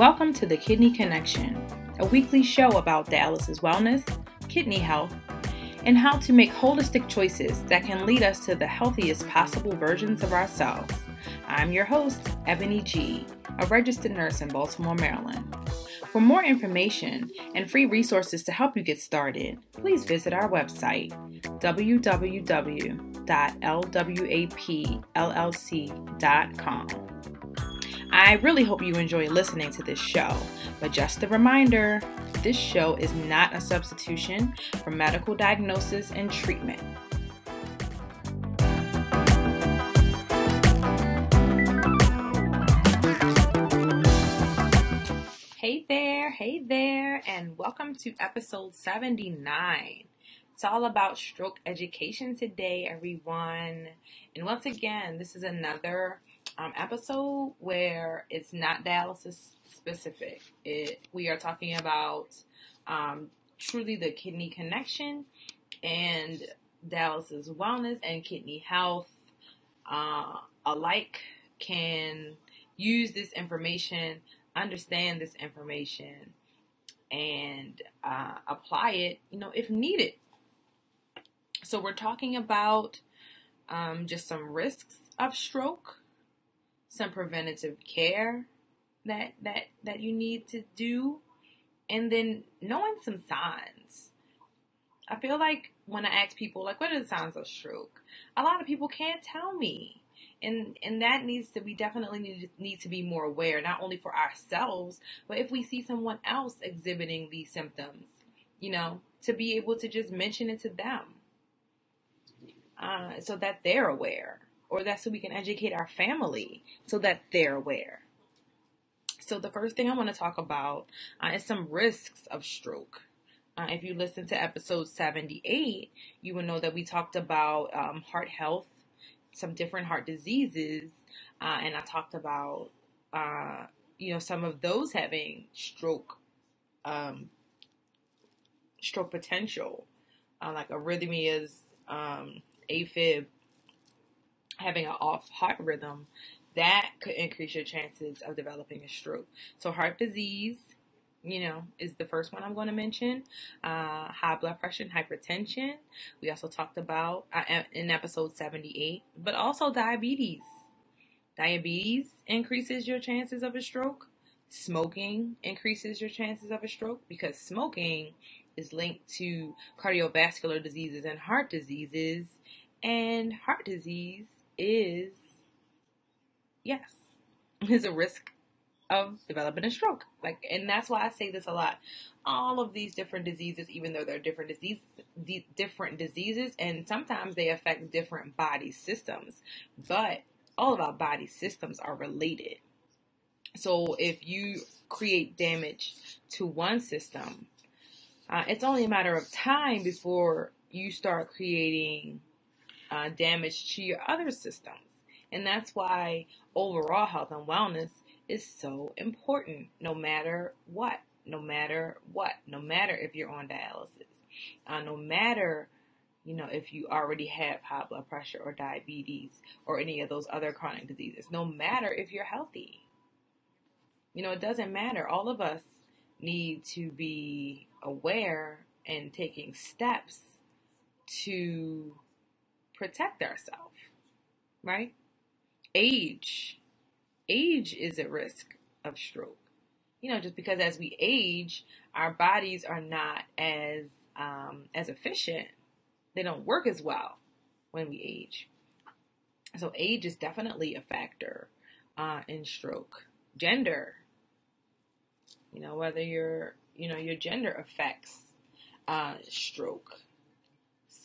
Welcome to the Kidney Connection, a weekly show about dialysis wellness, kidney health, and how to make holistic choices that can lead us to the healthiest possible versions of ourselves. I'm your host, Ebony G, a registered nurse in Baltimore, Maryland. For more information and free resources to help you get started, please visit our website, www.lwapllc.com. I really hope you enjoy listening to this show, but just a reminder this show is not a substitution for medical diagnosis and treatment. Hey there, hey there, and welcome to episode 79. It's all about stroke education today, everyone. And once again, this is another um, episode where it's not dialysis specific. It we are talking about um, truly the kidney connection and dialysis wellness and kidney health uh, alike can use this information, understand this information, and uh, apply it, you know, if needed. So we're talking about um, just some risks of stroke, some preventative care that that that you need to do, and then knowing some signs. I feel like when I ask people like, "What are the signs of stroke?" A lot of people can't tell me, and and that needs to be definitely need need to be more aware, not only for ourselves, but if we see someone else exhibiting these symptoms, you know, to be able to just mention it to them, uh, so that they're aware, or that so we can educate our family so that they're aware. So the first thing I want to talk about uh, is some risks of stroke. Uh, if you listen to episode 78, you will know that we talked about um, heart health, some different heart diseases, uh, and I talked about uh, you know some of those having stroke um, stroke potential, uh, like arrhythmias, um, AFib, having an off heart rhythm, that could increase your chances of developing a stroke. So, heart disease, you know, is the first one I'm going to mention. Uh, high blood pressure and hypertension. We also talked about uh, in episode 78, but also diabetes. Diabetes increases your chances of a stroke. Smoking increases your chances of a stroke because smoking is linked to cardiovascular diseases and heart diseases. And heart disease is yes, is a risk of developing a stroke. Like, and that's why I say this a lot. All of these different diseases, even though they're different disease, different diseases, and sometimes they affect different body systems, but all of our body systems are related. So if you create damage to one system, uh, it's only a matter of time before you start creating uh, damage to your other systems. And that's why overall health and wellness is so important, no matter what, no matter what, no matter if you're on dialysis, uh, no matter you know, if you already have high blood pressure or diabetes or any of those other chronic diseases, no matter if you're healthy. You know, it doesn't matter. All of us need to be aware and taking steps to protect ourselves, right? age, age is at risk of stroke. You know, just because as we age, our bodies are not as um, as efficient. They don't work as well when we age. So age is definitely a factor uh, in stroke. Gender, you know, whether your you know your gender affects uh, stroke.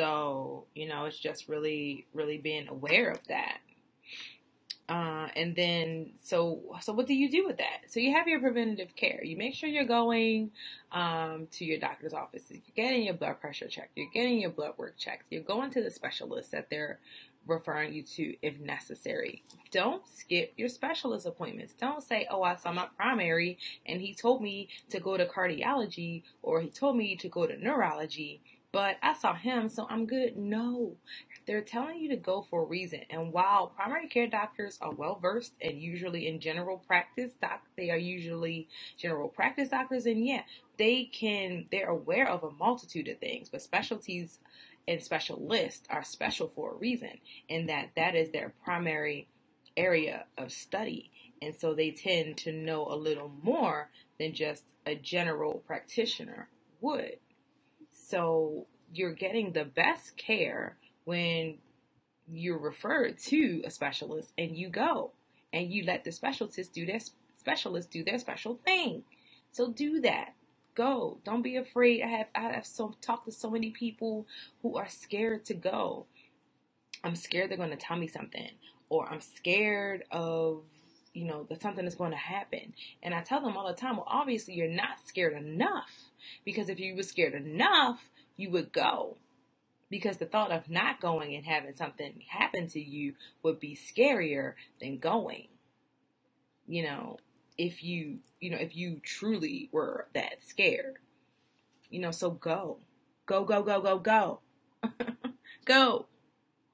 So you know, it's just really really being aware of that. Uh, and then, so so what do you do with that? So you have your preventative care. You make sure you're going um, to your doctor's office. You're getting your blood pressure checked. You're getting your blood work checked. You're going to the specialist that they're referring you to if necessary. Don't skip your specialist appointments. Don't say, "Oh, I saw my primary and he told me to go to cardiology or he told me to go to neurology." But I saw him, so I'm good. No, they're telling you to go for a reason. And while primary care doctors are well versed and usually in general practice, doc, they are usually general practice doctors, and yeah, they can, they're aware of a multitude of things, but specialties and specialists are special for a reason, in that that is their primary area of study. And so they tend to know a little more than just a general practitioner would. So you're getting the best care when you're referred to a specialist and you go and you let the specialist do their specialist do their special thing. So do that. Go. Don't be afraid. I have I have so talked to so many people who are scared to go. I'm scared they're going to tell me something or I'm scared of you know that something is going to happen. And I tell them all the time, well obviously you're not scared enough because if you were scared enough, you would go because the thought of not going and having something happen to you would be scarier than going. You know, if you, you know, if you truly were that scared. You know, so go. Go, go, go, go, go. go.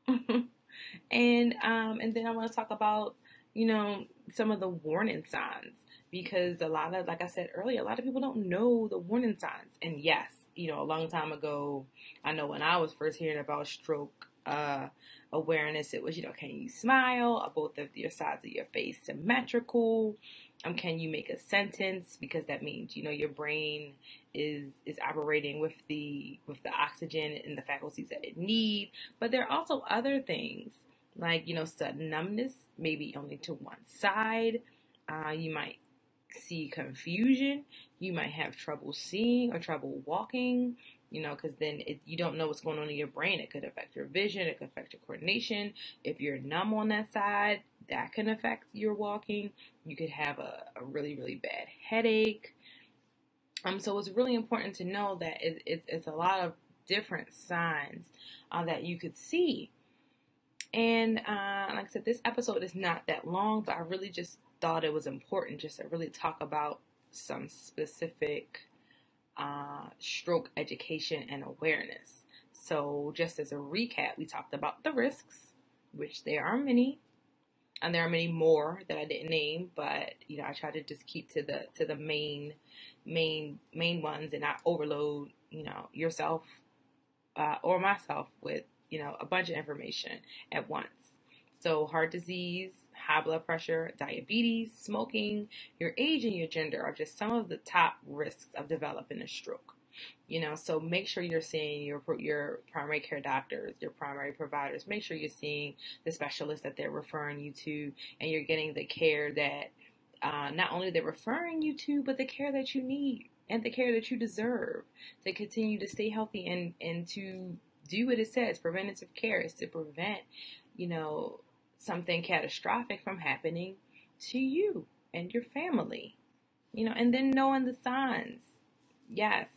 and um and then I want to talk about, you know, some of the warning signs because a lot of like I said earlier, a lot of people don't know the warning signs. And yes, you know, a long time ago, I know when I was first hearing about stroke uh, awareness, it was, you know, can you smile? Are both of your sides of your face symmetrical? Um, can you make a sentence? Because that means, you know, your brain is is operating with the with the oxygen and the faculties that it need. But there are also other things like, you know, sudden numbness, maybe only to one side. Uh, you might see confusion. You might have trouble seeing or trouble walking, you know, because then it, you don't know what's going on in your brain. It could affect your vision, it could affect your coordination. If you're numb on that side, that can affect your walking. You could have a, a really, really bad headache. Um, so it's really important to know that it, it, it's a lot of different signs uh, that you could see. And uh, like I said, this episode is not that long, but I really just thought it was important just to really talk about some specific uh, stroke education and awareness. So, just as a recap, we talked about the risks, which there are many, and there are many more that I didn't name, but you know, I try to just keep to the to the main main main ones and not overload you know yourself uh, or myself with you know a bunch of information at once. So, heart disease, high blood pressure, diabetes, smoking, your age, and your gender are just some of the top risks of developing a stroke. You know, so make sure you're seeing your your primary care doctors, your primary providers. Make sure you're seeing the specialists that they're referring you to, and you're getting the care that uh, not only they're referring you to, but the care that you need and the care that you deserve to continue to stay healthy and and to do what it says. Preventative care is to prevent, you know, something catastrophic from happening to you and your family. You know, and then knowing the signs. Yes.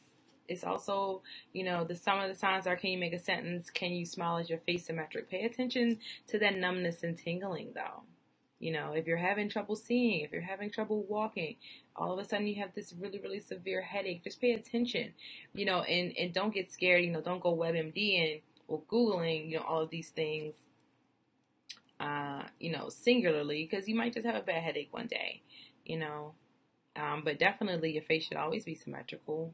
It's also, you know, the some of the signs are can you make a sentence? Can you smile as your face symmetric? Pay attention to that numbness and tingling though. You know, if you're having trouble seeing, if you're having trouble walking, all of a sudden you have this really, really severe headache, just pay attention. You know, and, and don't get scared, you know, don't go WebMD and or Googling, you know, all of these things uh, you know, singularly, because you might just have a bad headache one day, you know. Um, but definitely your face should always be symmetrical.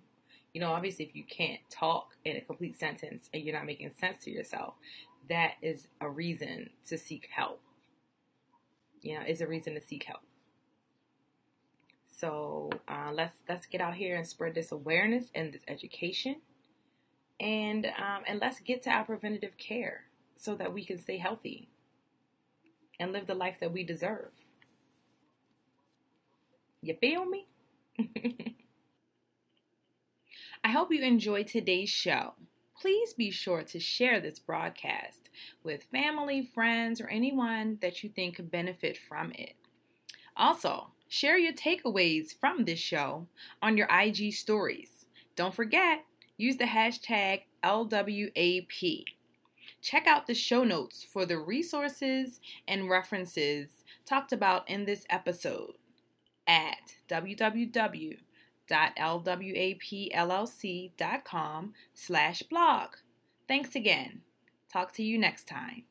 You know, obviously, if you can't talk in a complete sentence and you're not making sense to yourself, that is a reason to seek help. You know, is a reason to seek help. So uh, let's let's get out here and spread this awareness and this education, and um, and let's get to our preventative care so that we can stay healthy and live the life that we deserve. You feel me? I hope you enjoyed today's show. Please be sure to share this broadcast with family, friends, or anyone that you think could benefit from it. Also, share your takeaways from this show on your IG stories. Don't forget, use the hashtag LWAP. Check out the show notes for the resources and references talked about in this episode at www www.lwapllc.com slash blog. Thanks again. Talk to you next time.